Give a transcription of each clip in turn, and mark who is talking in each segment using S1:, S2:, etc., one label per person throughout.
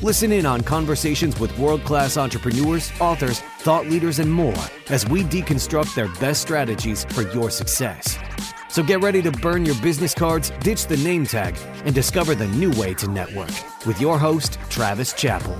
S1: Listen in on conversations with world class entrepreneurs, authors, thought leaders, and more as we deconstruct their best strategies for your success. So get ready to burn your business cards, ditch the name tag, and discover the new way to network with your host, Travis Chappell.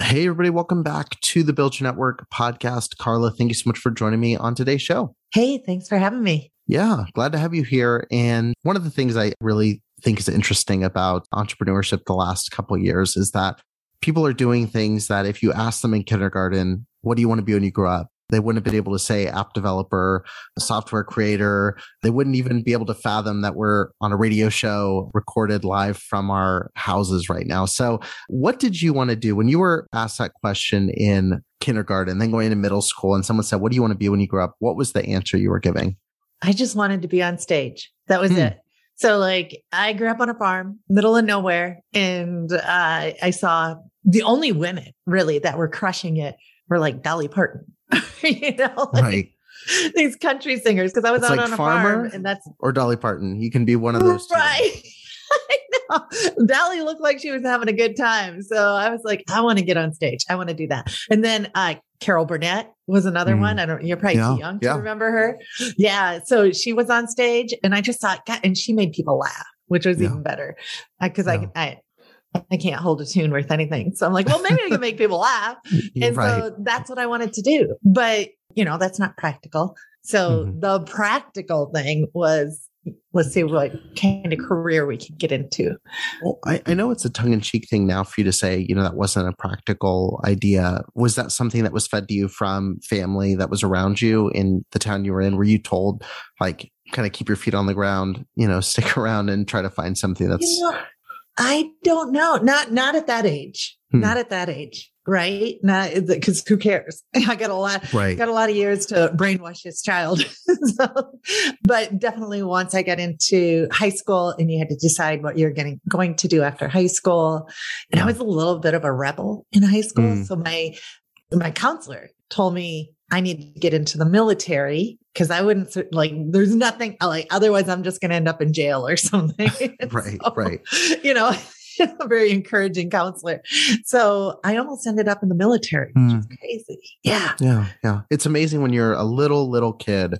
S2: Hey, everybody, welcome back to the Build Your Network podcast. Carla, thank you so much for joining me on today's show.
S3: Hey, thanks for having me.
S2: Yeah, glad to have you here. And one of the things I really think is interesting about entrepreneurship the last couple of years is that people are doing things that if you ask them in kindergarten, what do you want to be when you grow up? They wouldn't have been able to say app developer, software creator. They wouldn't even be able to fathom that we're on a radio show recorded live from our houses right now. So, what did you want to do when you were asked that question in kindergarten, then going into middle school, and someone said, What do you want to be when you grow up? What was the answer you were giving?
S3: I just wanted to be on stage. That was hmm. it. So like I grew up on a farm, middle of nowhere, and uh, I saw the only women really that were crushing it were like Dolly Parton, you know, like right. these country singers. Because I was it's out like on a farmer farm, and that's
S2: or Dolly Parton. You can be one of those,
S3: right? Dolly looked like she was having a good time, so I was like, I want to get on stage. I want to do that. And then uh, Carol Burnett was another mm. one. I don't, you're probably yeah, too young to yeah. remember her. Yeah. So she was on stage and I just thought, God, and she made people laugh, which was yeah. even better because I, I, I can't hold a tune worth anything. So I'm like, well, maybe I can make people laugh. and right. so that's what I wanted to do. But, you know, that's not practical. So mm-hmm. the practical thing was let's see what kind of career we can get into.
S2: Well, I, I know it's a tongue in cheek thing now for you to say, you know, that wasn't a practical idea. Was that something that was fed to you from family that was around you in the town you were in? Were you told, like, kind of keep your feet on the ground, you know, stick around and try to find something that's. You know,
S3: I don't know. Not not at that age. Hmm. Not at that age right? Not because who cares? I got a lot, right. got a lot of years to brainwash his child. so, but definitely once I got into high school and you had to decide what you're getting, going to do after high school. And yeah. I was a little bit of a rebel in high school. Mm. So my, my counselor told me I need to get into the military because I wouldn't like, there's nothing like, otherwise I'm just going to end up in jail or something.
S2: right. so, right.
S3: You know, a very encouraging counselor. So I almost ended up in the military, which mm. is crazy. Yeah.
S2: Yeah. Yeah. It's amazing when you're a little, little kid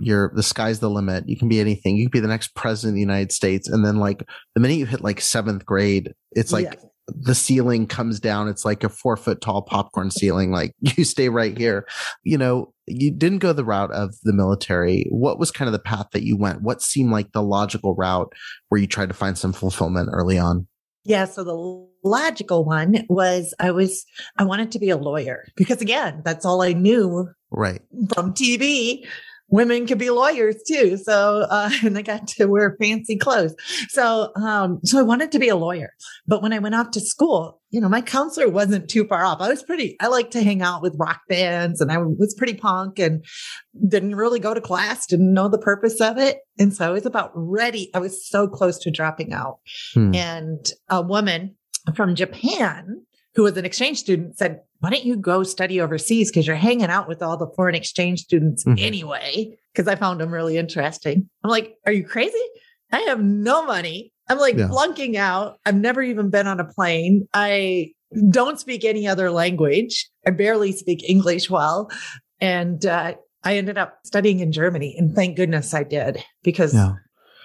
S2: you're the sky's the limit. You can be anything. You can be the next president of the United States. And then like the minute you hit like seventh grade, it's like yeah the ceiling comes down. It's like a four foot tall popcorn ceiling. Like you stay right here. You know, you didn't go the route of the military. What was kind of the path that you went? What seemed like the logical route where you tried to find some fulfillment early on?
S3: Yeah. So the logical one was I was, I wanted to be a lawyer because again, that's all I knew.
S2: Right.
S3: From TV women could be lawyers too. So, uh, and they got to wear fancy clothes. So, um, so I wanted to be a lawyer. But when I went off to school, you know, my counselor wasn't too far off. I was pretty, I like to hang out with rock bands and I was pretty punk and didn't really go to class, didn't know the purpose of it. And so I was about ready. I was so close to dropping out. Hmm. And a woman from Japan who was an exchange student said, why don't you go study overseas? Cause you're hanging out with all the foreign exchange students mm-hmm. anyway. Cause I found them really interesting. I'm like, are you crazy? I have no money. I'm like yeah. flunking out. I've never even been on a plane. I don't speak any other language. I barely speak English well. And uh, I ended up studying in Germany. And thank goodness I did because yeah.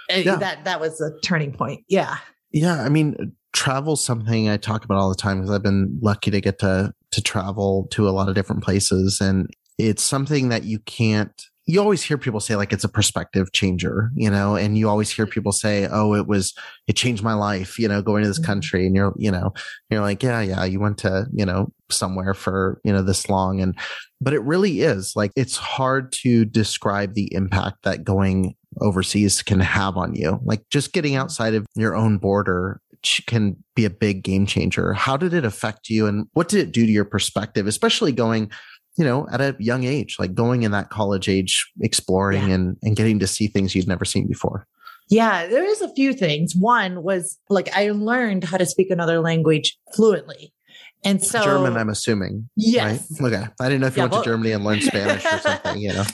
S3: Yeah. that that was a turning point. Yeah.
S2: Yeah. I mean, travel something I talk about all the time because I've been lucky to get to to travel to a lot of different places and it's something that you can't you always hear people say like it's a perspective changer, you know, and you always hear people say, "Oh, it was it changed my life," you know, going to this mm-hmm. country, and you're, you know, you're like, "Yeah, yeah, you went to, you know, somewhere for, you know, this long," and but it really is like it's hard to describe the impact that going overseas can have on you. Like just getting outside of your own border can be a big game changer. How did it affect you and what did it do to your perspective, especially going, you know, at a young age, like going in that college age, exploring yeah. and, and getting to see things you'd never seen before?
S3: Yeah, there is a few things. One was like I learned how to speak another language fluently. And so
S2: German, I'm assuming.
S3: Yes.
S2: Right? Okay. I didn't know if you yeah, went well, to Germany and learned Spanish or something, you know.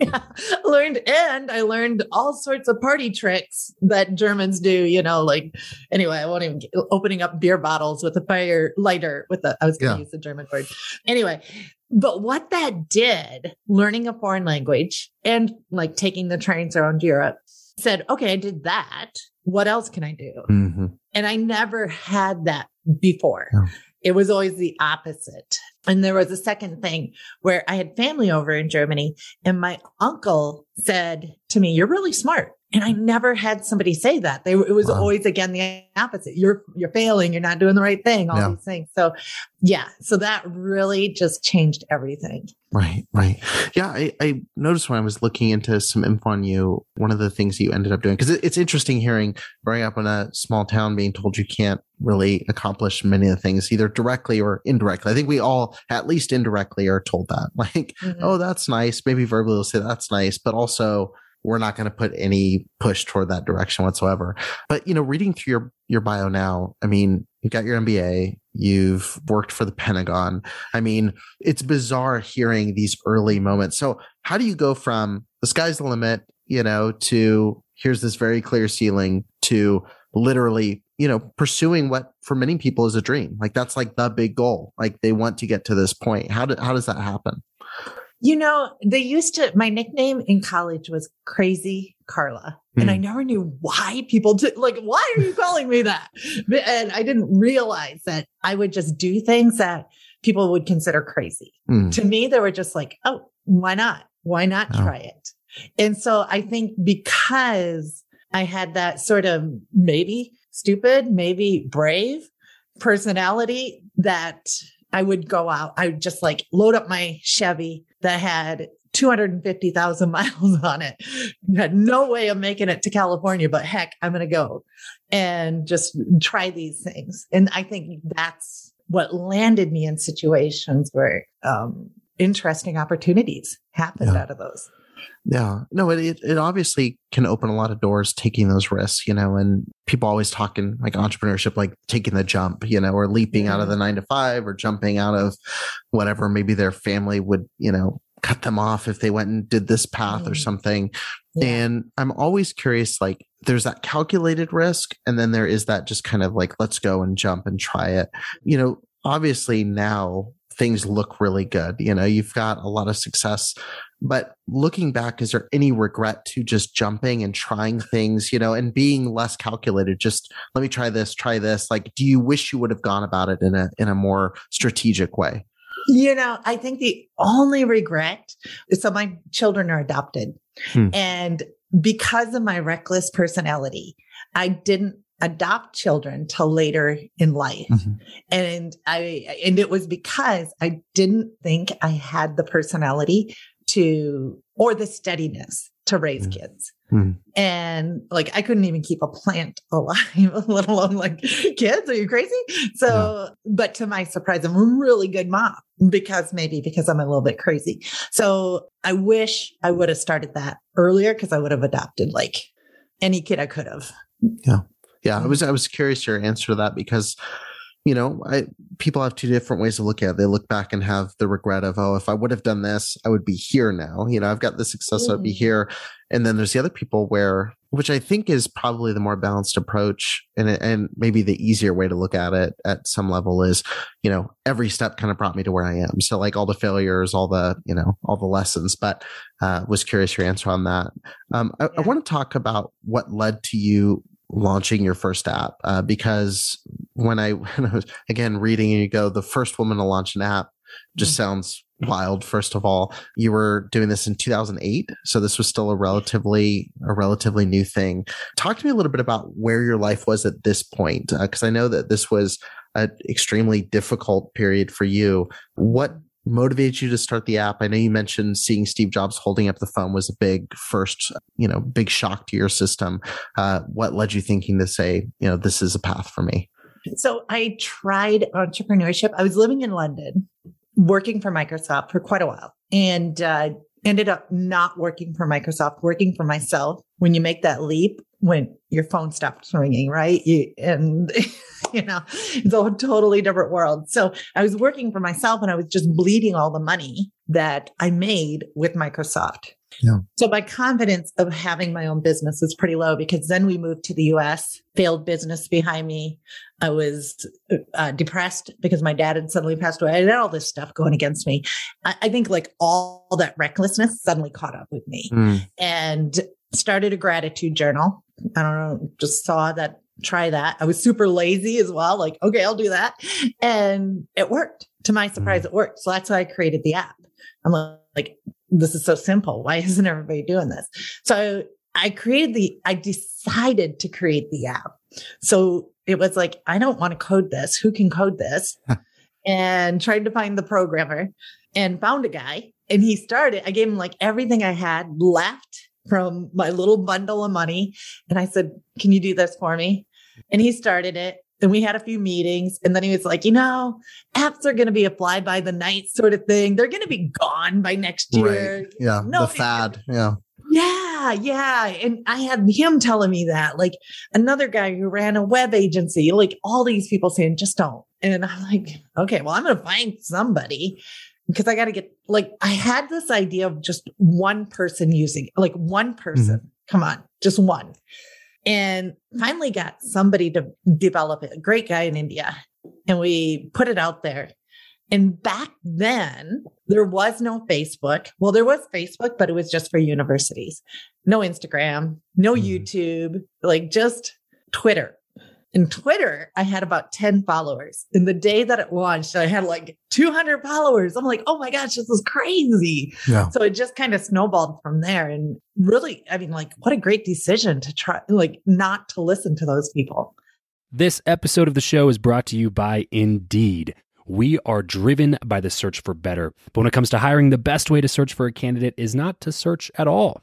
S3: Yeah, learned and I learned all sorts of party tricks that Germans do, you know, like anyway, I won't even get, opening up beer bottles with a fire lighter with the I was going to yeah. use the German word. Anyway, but what that did, learning a foreign language and like taking the trains around Europe said, okay, I did that. What else can I do? Mm-hmm. And I never had that before. Yeah. It was always the opposite. And there was a second thing where I had family over in Germany and my uncle said to me, you're really smart. And I never had somebody say that. They, it was wow. always again the opposite. You're you're failing. You're not doing the right thing. All yeah. these things. So, yeah. So that really just changed everything.
S2: Right, right. Yeah, I, I noticed when I was looking into some info on you, one of the things you ended up doing because it, it's interesting hearing growing up in a small town being told you can't really accomplish many of the things either directly or indirectly. I think we all, at least indirectly, are told that. Like, mm-hmm. oh, that's nice. Maybe verbally we'll say that's nice, but also we're not going to put any push toward that direction whatsoever. But, you know, reading through your, your bio now, I mean, you've got your MBA, you've worked for the Pentagon. I mean, it's bizarre hearing these early moments. So how do you go from the sky's the limit, you know, to here's this very clear ceiling to literally, you know, pursuing what for many people is a dream. Like that's like the big goal. Like they want to get to this point. How do, how does that happen?
S3: You know, they used to, my nickname in college was Crazy Carla. Mm. And I hmm. never knew why people did, like, why are you calling me that? And I didn't realize that I would just do things that people would consider crazy. Mm. To me, they were just like, oh, why not? Why not oh. try it? And so I think because I had that sort of maybe stupid, maybe brave personality that I would go out. I would just like load up my Chevy that had 250,000 miles on it. Had no way of making it to California, but heck, I'm going to go and just try these things. And I think that's what landed me in situations where um, interesting opportunities happened yeah. out of those.
S2: Yeah. No, it, it obviously can open a lot of doors taking those risks, you know, and people always talking like entrepreneurship, like taking the jump, you know, or leaping out of the nine to five or jumping out of whatever maybe their family would, you know, cut them off if they went and did this path mm. or something. Yeah. And I'm always curious like there's that calculated risk and then there is that just kind of like let's go and jump and try it. You know, obviously now things look really good. You know, you've got a lot of success. But looking back, is there any regret to just jumping and trying things, you know, and being less calculated? Just let me try this, try this. Like, do you wish you would have gone about it in a in a more strategic way?
S3: You know, I think the only regret is that my children are adopted. Hmm. And because of my reckless personality, I didn't adopt children till later in life. Mm-hmm. And I, and it was because I didn't think I had the personality to, or the steadiness to raise mm-hmm. kids. Mm-hmm. And like, I couldn't even keep a plant alive, let alone like kids. Are you crazy? So, yeah. but to my surprise, I'm a really good mom because maybe because I'm a little bit crazy. So I wish I would have started that earlier because I would have adopted like any kid I could have.
S2: Yeah. Yeah. I was, I was curious your answer to that because you know, I, people have two different ways to look at it. They look back and have the regret of, oh, if I would have done this, I would be here now. You know, I've got the success, mm. I'd be mm. here. And then there's the other people where, which I think is probably the more balanced approach and, and maybe the easier way to look at it at some level is, you know, every step kind of brought me to where I am. So like all the failures, all the, you know, all the lessons, but, uh, was curious your answer on that. Um, I, yeah. I want to talk about what led to you launching your first app uh, because when I, when I was again reading and you go the first woman to launch an app just mm-hmm. sounds wild first of all. You were doing this in 2008 so this was still a relatively a relatively new thing. Talk to me a little bit about where your life was at this point because uh, i know that this was an extremely difficult period for you. What motivated you to start the app? I know you mentioned seeing Steve Jobs holding up the phone was a big first, you know, big shock to your system. Uh, what led you thinking to say, you know, this is a path for me?
S3: So I tried entrepreneurship. I was living in London, working for Microsoft for quite a while, and uh, ended up not working for Microsoft, working for myself. When you make that leap, when your phone stops ringing, right? You, and you know, it's a totally different world. So I was working for myself and I was just bleeding all the money that I made with Microsoft. Yeah. So my confidence of having my own business was pretty low because then we moved to the US, failed business behind me. I was uh, depressed because my dad had suddenly passed away. I had all this stuff going against me. I, I think like all that recklessness suddenly caught up with me mm. and started a gratitude journal. I don't know, just saw that try that. I was super lazy as well. Like, okay, I'll do that. And it worked. To my surprise, mm. it worked. So that's why I created the app. I'm like, this is so simple. Why isn't everybody doing this? So I created the, I decided to create the app. So it was like, I don't want to code this. Who can code this? and tried to find the programmer and found a guy. And he started, I gave him like everything I had left from my little bundle of money. And I said, Can you do this for me? and he started it. And we had a few meetings. And then he was like, you know, apps are going to be a fly by the night sort of thing. They're going to be gone by next year.
S2: Right. Yeah. No, the fad. Yeah.
S3: Yeah, yeah. And I had him telling me that, like another guy who ran a web agency, like all these people saying, just don't. And I'm like, okay, well, I'm going to find somebody because I got to get, like, I had this idea of just one person using, like one person. Mm-hmm. Come on, just one and finally got somebody to develop it, a great guy in India. And we put it out there. And back then, there was no Facebook. Well, there was Facebook, but it was just for universities. No Instagram, no mm. YouTube, like just Twitter in Twitter, I had about 10 followers. In the day that it launched, I had like 200 followers. I'm like, oh my gosh, this is crazy. Yeah. So it just kind of snowballed from there. And really, I mean, like, what a great decision to try, like, not to listen to those people.
S4: This episode of the show is brought to you by Indeed. We are driven by the search for better. But when it comes to hiring, the best way to search for a candidate is not to search at all,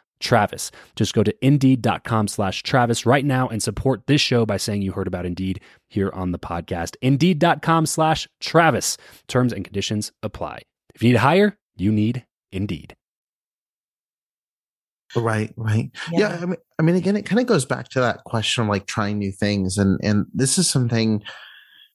S4: Travis. Just go to indeed.com slash Travis right now and support this show by saying you heard about Indeed here on the podcast. Indeed.com slash Travis. Terms and conditions apply. If you need to hire, you need Indeed.
S2: Right, right. Yeah. yeah, I mean, I mean, again, it kind of goes back to that question of like trying new things, and and this is something,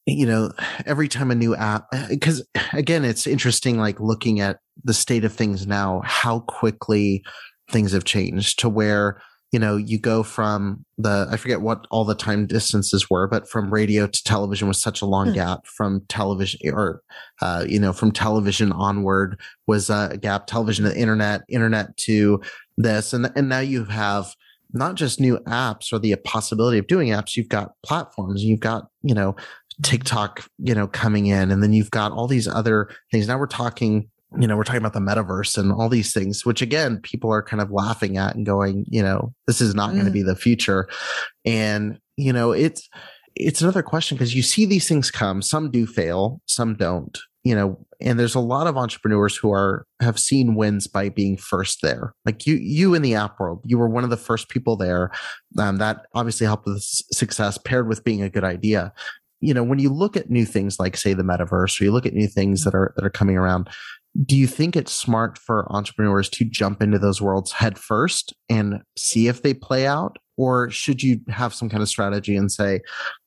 S2: you know, every time a new app, eh, because again, it's interesting, like looking at the state of things now, how quickly things have changed to where you know, you go from the, I forget what all the time distances were, but from radio to television was such a long hmm. gap from television or, uh, you know, from television onward was a gap, television to the internet, internet to this. And, and now you have not just new apps or the possibility of doing apps. You've got platforms, you've got, you know, TikTok, you know, coming in, and then you've got all these other things. Now we're talking you know, we're talking about the metaverse and all these things, which again, people are kind of laughing at and going, you know, this is not mm. going to be the future. And, you know, it's, it's another question because you see these things come, some do fail, some don't, you know, and there's a lot of entrepreneurs who are, have seen wins by being first there. Like you, you in the app world, you were one of the first people there. Um, that obviously helped with success paired with being a good idea you know when you look at new things like say the metaverse or you look at new things that are that are coming around do you think it's smart for entrepreneurs to jump into those worlds head first and see if they play out or should you have some kind of strategy and say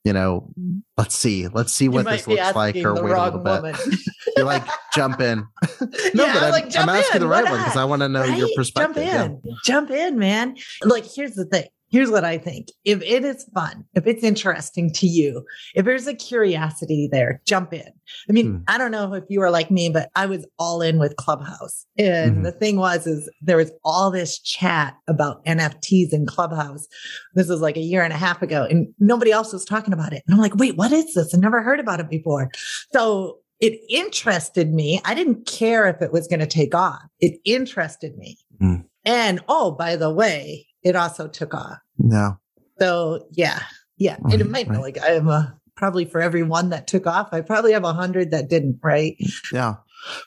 S2: you know let's see let's see what this looks like or wait a little woman. bit you're like jump in no yeah, but I'm, like, I'm asking in. the right one because i want to know right? your perspective
S3: jump in yeah. jump in man like here's the thing here's what I think. If it is fun, if it's interesting to you, if there's a curiosity there, jump in. I mean, mm. I don't know if you were like me, but I was all in with Clubhouse. And mm-hmm. the thing was, is there was all this chat about NFTs in Clubhouse. This was like a year and a half ago and nobody else was talking about it. And I'm like, wait, what is this? I never heard about it before. So it interested me. I didn't care if it was going to take off. It interested me. Mm. And oh, by the way, it also took off.
S2: No.
S3: So yeah, yeah. and it might right. like I am a probably for every one that took off, I probably have a hundred that didn't. Right.
S2: Yeah.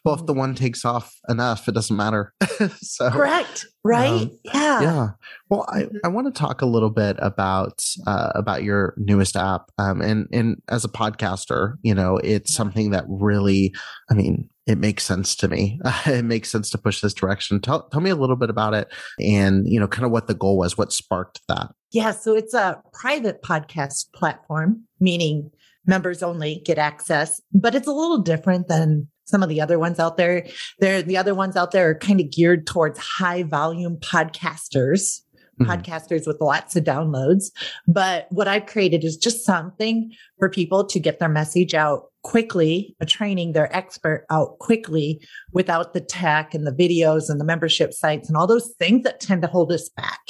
S2: Well, if the one takes off enough, it doesn't matter. so
S3: correct, right? Um, yeah,
S2: yeah. Well, I, mm-hmm. I want to talk a little bit about uh, about your newest app, um, and and as a podcaster, you know, it's something that really, I mean, it makes sense to me. it makes sense to push this direction. Tell, tell me a little bit about it and, you know, kind of what the goal was, what sparked that.
S3: Yeah. So it's a private podcast platform, meaning members only get access, but it's a little different than some of the other ones out there. There, the other ones out there are kind of geared towards high volume podcasters mm-hmm. podcasters with lots of downloads. But what I've created is just something for people to get their message out quickly, a training their expert out quickly without the tech and the videos and the membership sites and all those things that tend to hold us back.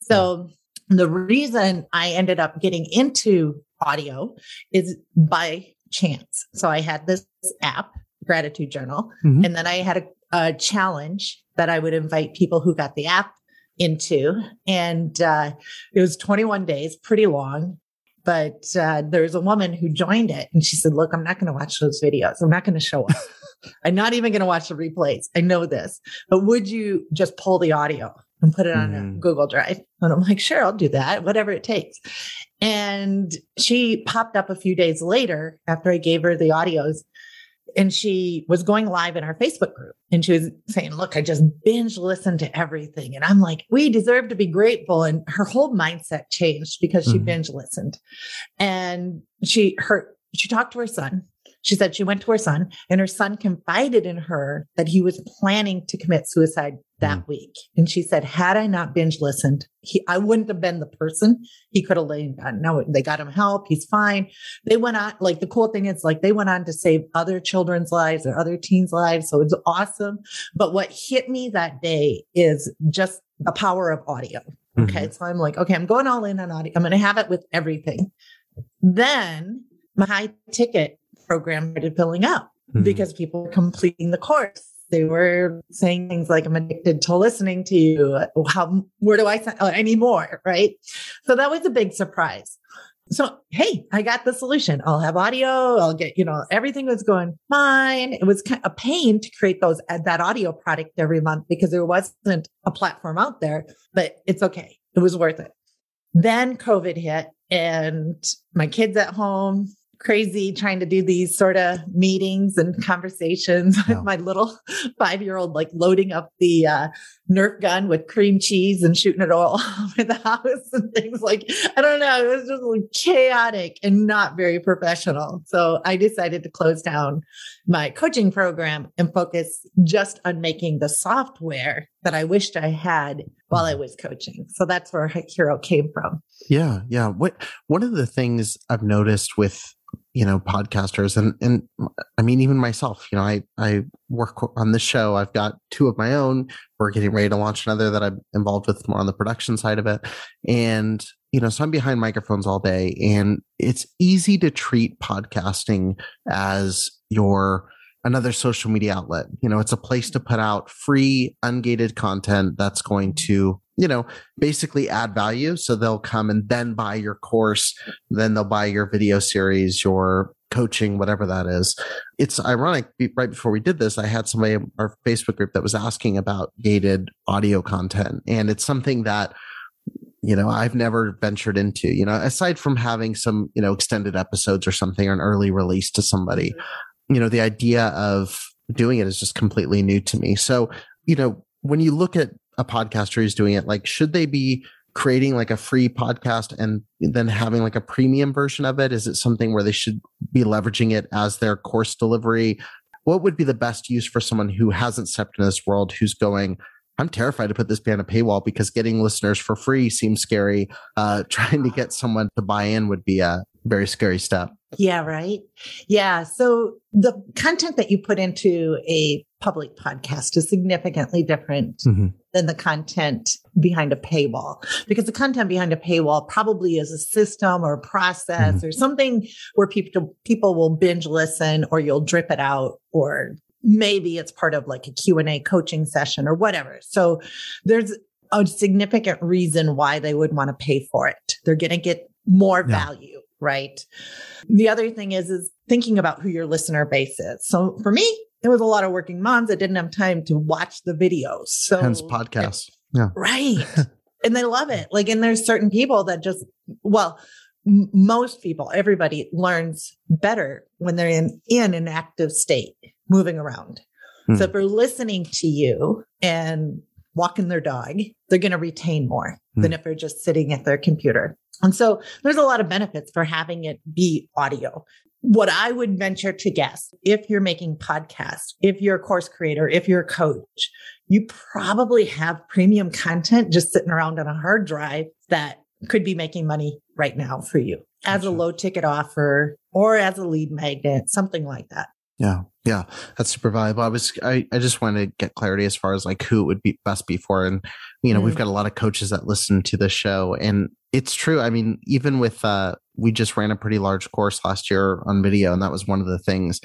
S3: So the reason I ended up getting into audio is by chance. So I had this app, Gratitude Journal, mm-hmm. and then I had a, a, challenge that I would invite people who got the app into. And uh, it was 21 days, pretty long. But uh, there's a woman who joined it and she said, Look, I'm not going to watch those videos. I'm not going to show up. I'm not even going to watch the replays. I know this. But would you just pull the audio? and put it on mm. a Google Drive. And I'm like, sure, I'll do that, whatever it takes. And she popped up a few days later after I gave her the audios and she was going live in our Facebook group and she was saying, Look, I just binge listened to everything. And I'm like, We deserve to be grateful. And her whole mindset changed because she mm-hmm. binge listened. And she, her, she talked to her son she said she went to her son and her son confided in her that he was planning to commit suicide that mm. week. And she said, had I not binge listened, he, I wouldn't have been the person he could have laid on. No, they got him help. He's fine. They went on, like the cool thing is like they went on to save other children's lives or other teens' lives. So it's awesome. But what hit me that day is just the power of audio. Okay. Mm-hmm. So I'm like, okay, I'm going all in on audio. I'm going to have it with everything. Then high ticket program started filling up mm-hmm. because people were completing the course. They were saying things like, I'm addicted to listening to you. How, where do I, oh, I need more. Right. So that was a big surprise. So, hey, I got the solution. I'll have audio. I'll get, you know, everything was going fine. It was kind of a pain to create those, that audio product every month because there wasn't a platform out there, but it's okay. It was worth it. Then COVID hit and my kids at home, crazy trying to do these sort of meetings and conversations with my little five year old, like loading up the uh, Nerf gun with cream cheese and shooting it all over the house and things like, I don't know. It was just like chaotic and not very professional. So I decided to close down my coaching program and focus just on making the software that I wished I had while I mm-hmm. was coaching. So that's where Hiro came from.
S2: Yeah. Yeah. What, one of the things I've noticed with you know podcasters and and i mean even myself you know i i work on this show i've got two of my own we're getting ready to launch another that i'm involved with more on the production side of it and you know so i'm behind microphones all day and it's easy to treat podcasting as your another social media outlet you know it's a place to put out free ungated content that's going to you know, basically add value. So they'll come and then buy your course, then they'll buy your video series, your coaching, whatever that is. It's ironic. Right before we did this, I had somebody in our Facebook group that was asking about gated audio content. And it's something that, you know, I've never ventured into, you know, aside from having some, you know, extended episodes or something or an early release to somebody. You know, the idea of doing it is just completely new to me. So, you know, when you look at a podcaster who's doing it, like should they be creating like a free podcast and then having like a premium version of it? Is it something where they should be leveraging it as their course delivery? What would be the best use for someone who hasn't stepped into this world who's going, I'm terrified to put this behind a paywall because getting listeners for free seems scary. Uh, trying to get someone to buy in would be a very scary step.
S3: Yeah, right. Yeah. So the content that you put into a public podcast is significantly different mm-hmm. than the content behind a paywall because the content behind a paywall probably is a system or a process mm-hmm. or something where people people will binge listen or you'll drip it out or maybe it's part of like a Q&A coaching session or whatever. So there's a significant reason why they would want to pay for it. They're going to get more yeah. value, right? The other thing is is thinking about who your listener base is. So for me, it was a lot of working moms that didn't have time to watch the videos. So
S2: hence podcasts. Yeah.
S3: Right. and they love it. Like, and there's certain people that just, well, m- most people, everybody learns better when they're in, in an active state, moving around. Hmm. So if they're listening to you and walking their dog, they're going to retain more hmm. than if they're just sitting at their computer. And so there's a lot of benefits for having it be audio what I would venture to guess, if you're making podcasts, if you're a course creator, if you're a coach, you probably have premium content just sitting around on a hard drive that could be making money right now for you as a low ticket offer or as a lead magnet, something like that.
S2: Yeah. Yeah. That's super valuable. I was, I, I just wanted to get clarity as far as like who it would be best be for. And, you know, mm we've got a lot of coaches that listen to the show and it's true. I mean, even with, uh, we just ran a pretty large course last year on video, and that was one of the things.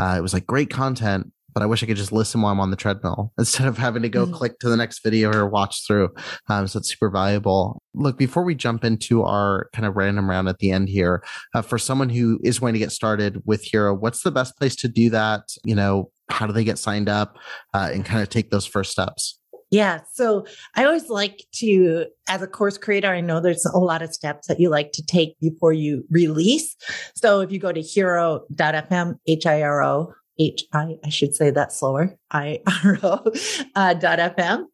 S2: Uh, it was like great content, but I wish I could just listen while I'm on the treadmill instead of having to go mm-hmm. click to the next video or watch through. Um, so it's super valuable. Look, before we jump into our kind of random round at the end here, uh, for someone who is going to get started with Hiro, what's the best place to do that? You know, how do they get signed up uh, and kind of take those first steps?
S3: Yeah. So I always like to, as a course creator, I know there's a lot of steps that you like to take before you release. So if you go to hiro.fm, H I R O, H I, I should say that slower, I R O uh, dot FM,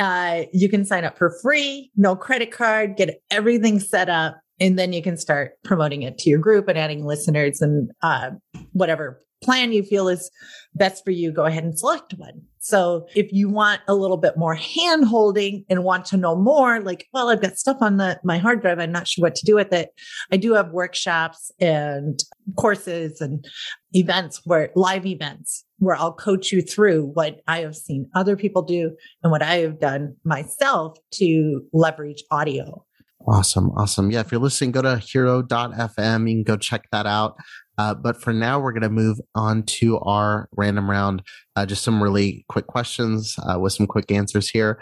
S3: uh, you can sign up for free, no credit card, get everything set up. And then you can start promoting it to your group and adding listeners and uh, whatever plan you feel is best for you, go ahead and select one. So if you want a little bit more hand holding and want to know more, like, well, I've got stuff on the, my hard drive. I'm not sure what to do with it. I do have workshops and courses and events where live events where I'll coach you through what I have seen other people do and what I have done myself to leverage audio.
S2: Awesome. Awesome. Yeah. If you're listening, go to hiro.fm. You can go check that out. Uh, but for now, we're going to move on to our random round. Uh, just some really quick questions uh, with some quick answers here.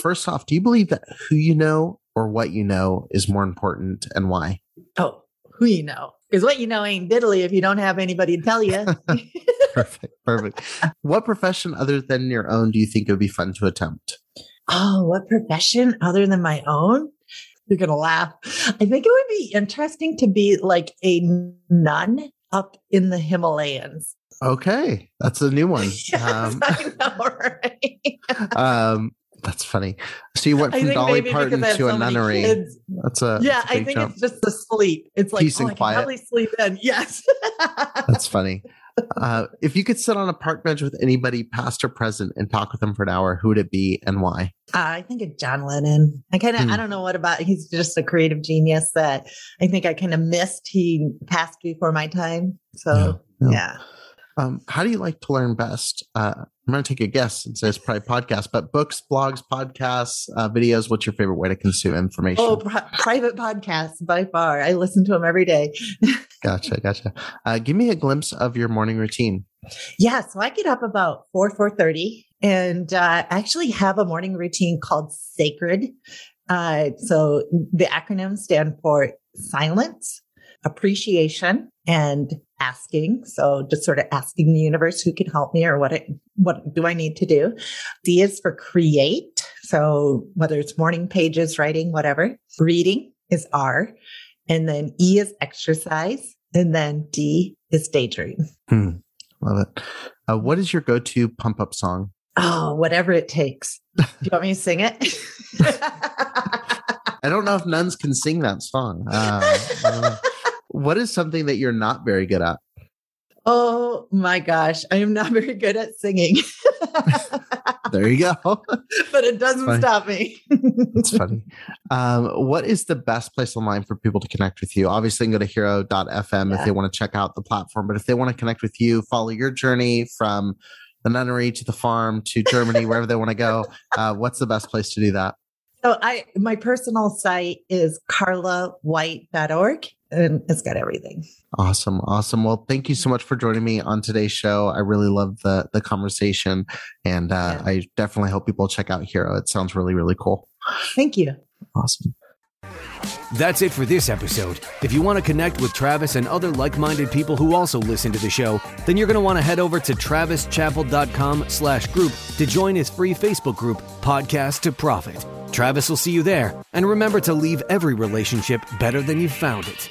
S2: First off, do you believe that who you know or what you know is more important and why?
S3: Oh, who you know. Because what you know ain't diddly if you don't have anybody to tell you.
S2: perfect. Perfect. what profession other than your own do you think it would be fun to attempt?
S3: Oh, what profession other than my own? You're going to laugh. I think it would be interesting to be like a nun up in the Himalayas.
S2: Okay. That's a new one. yes, um, I know, right? um, that's funny. So you went from Dolly Parton to so a nunnery. Kids. That's a
S3: yeah.
S2: That's a
S3: I think jump. it's just the sleep. It's like peace oh, and quiet. probably sleep in. Yes.
S2: that's funny. Uh, if you could sit on a park bench with anybody, past or present, and talk with them for an hour, who would it be and why?
S3: Uh, I think of John Lennon. I kind of, hmm. I don't know what about, he's just a creative genius that I think I kind of missed. He passed before my time. So, yeah. yeah.
S2: Um, how do you like to learn best? Uh, I'm going to take a guess and say it's probably podcasts, but books, blogs, podcasts, uh, videos. What's your favorite way to consume information?
S3: Oh, pri- private podcasts by far. I listen to them every day.
S2: gotcha, gotcha. Uh, give me a glimpse of your morning routine.
S3: Yeah, so I get up about four four thirty, and uh, I actually have a morning routine called Sacred. Uh, so the acronyms stand for silence, appreciation, and asking. So just sort of asking the universe who can help me or what it, what do I need to do? D is for create. So whether it's morning pages, writing, whatever, reading is R. And then E is exercise. And then D is daydream.
S2: Hmm. Love it. Uh, what is your go-to pump up song?
S3: Oh, whatever it takes. Do you want me to sing it?
S2: I don't know if nuns can sing that song. Uh, what is something that you're not very good at?
S3: Oh my gosh, I am not very good at singing.
S2: there you go.
S3: but it doesn't stop me.
S2: It's funny. Um, what is the best place online for people to connect with you? Obviously, you can go to hiro.fm yeah. if they want to check out the platform. But if they want to connect with you, follow your journey from the nunnery to the farm to Germany, wherever they want to go, uh, what's the best place to do that?
S3: So I my personal site is carlawhite.org and it's got everything.
S2: Awesome. Awesome. Well, thank you so much for joining me on today's show. I really love the the conversation and uh, yeah. I definitely hope people check out Hiro. It sounds really, really cool.
S3: Thank you.
S2: Awesome.
S1: That's it for this episode. If you want to connect with Travis and other like-minded people who also listen to the show, then you're going to want to head over to travischappell.com slash group to join his free Facebook group, Podcast to Profit. Travis will see you there, and remember to leave every relationship better than you found it.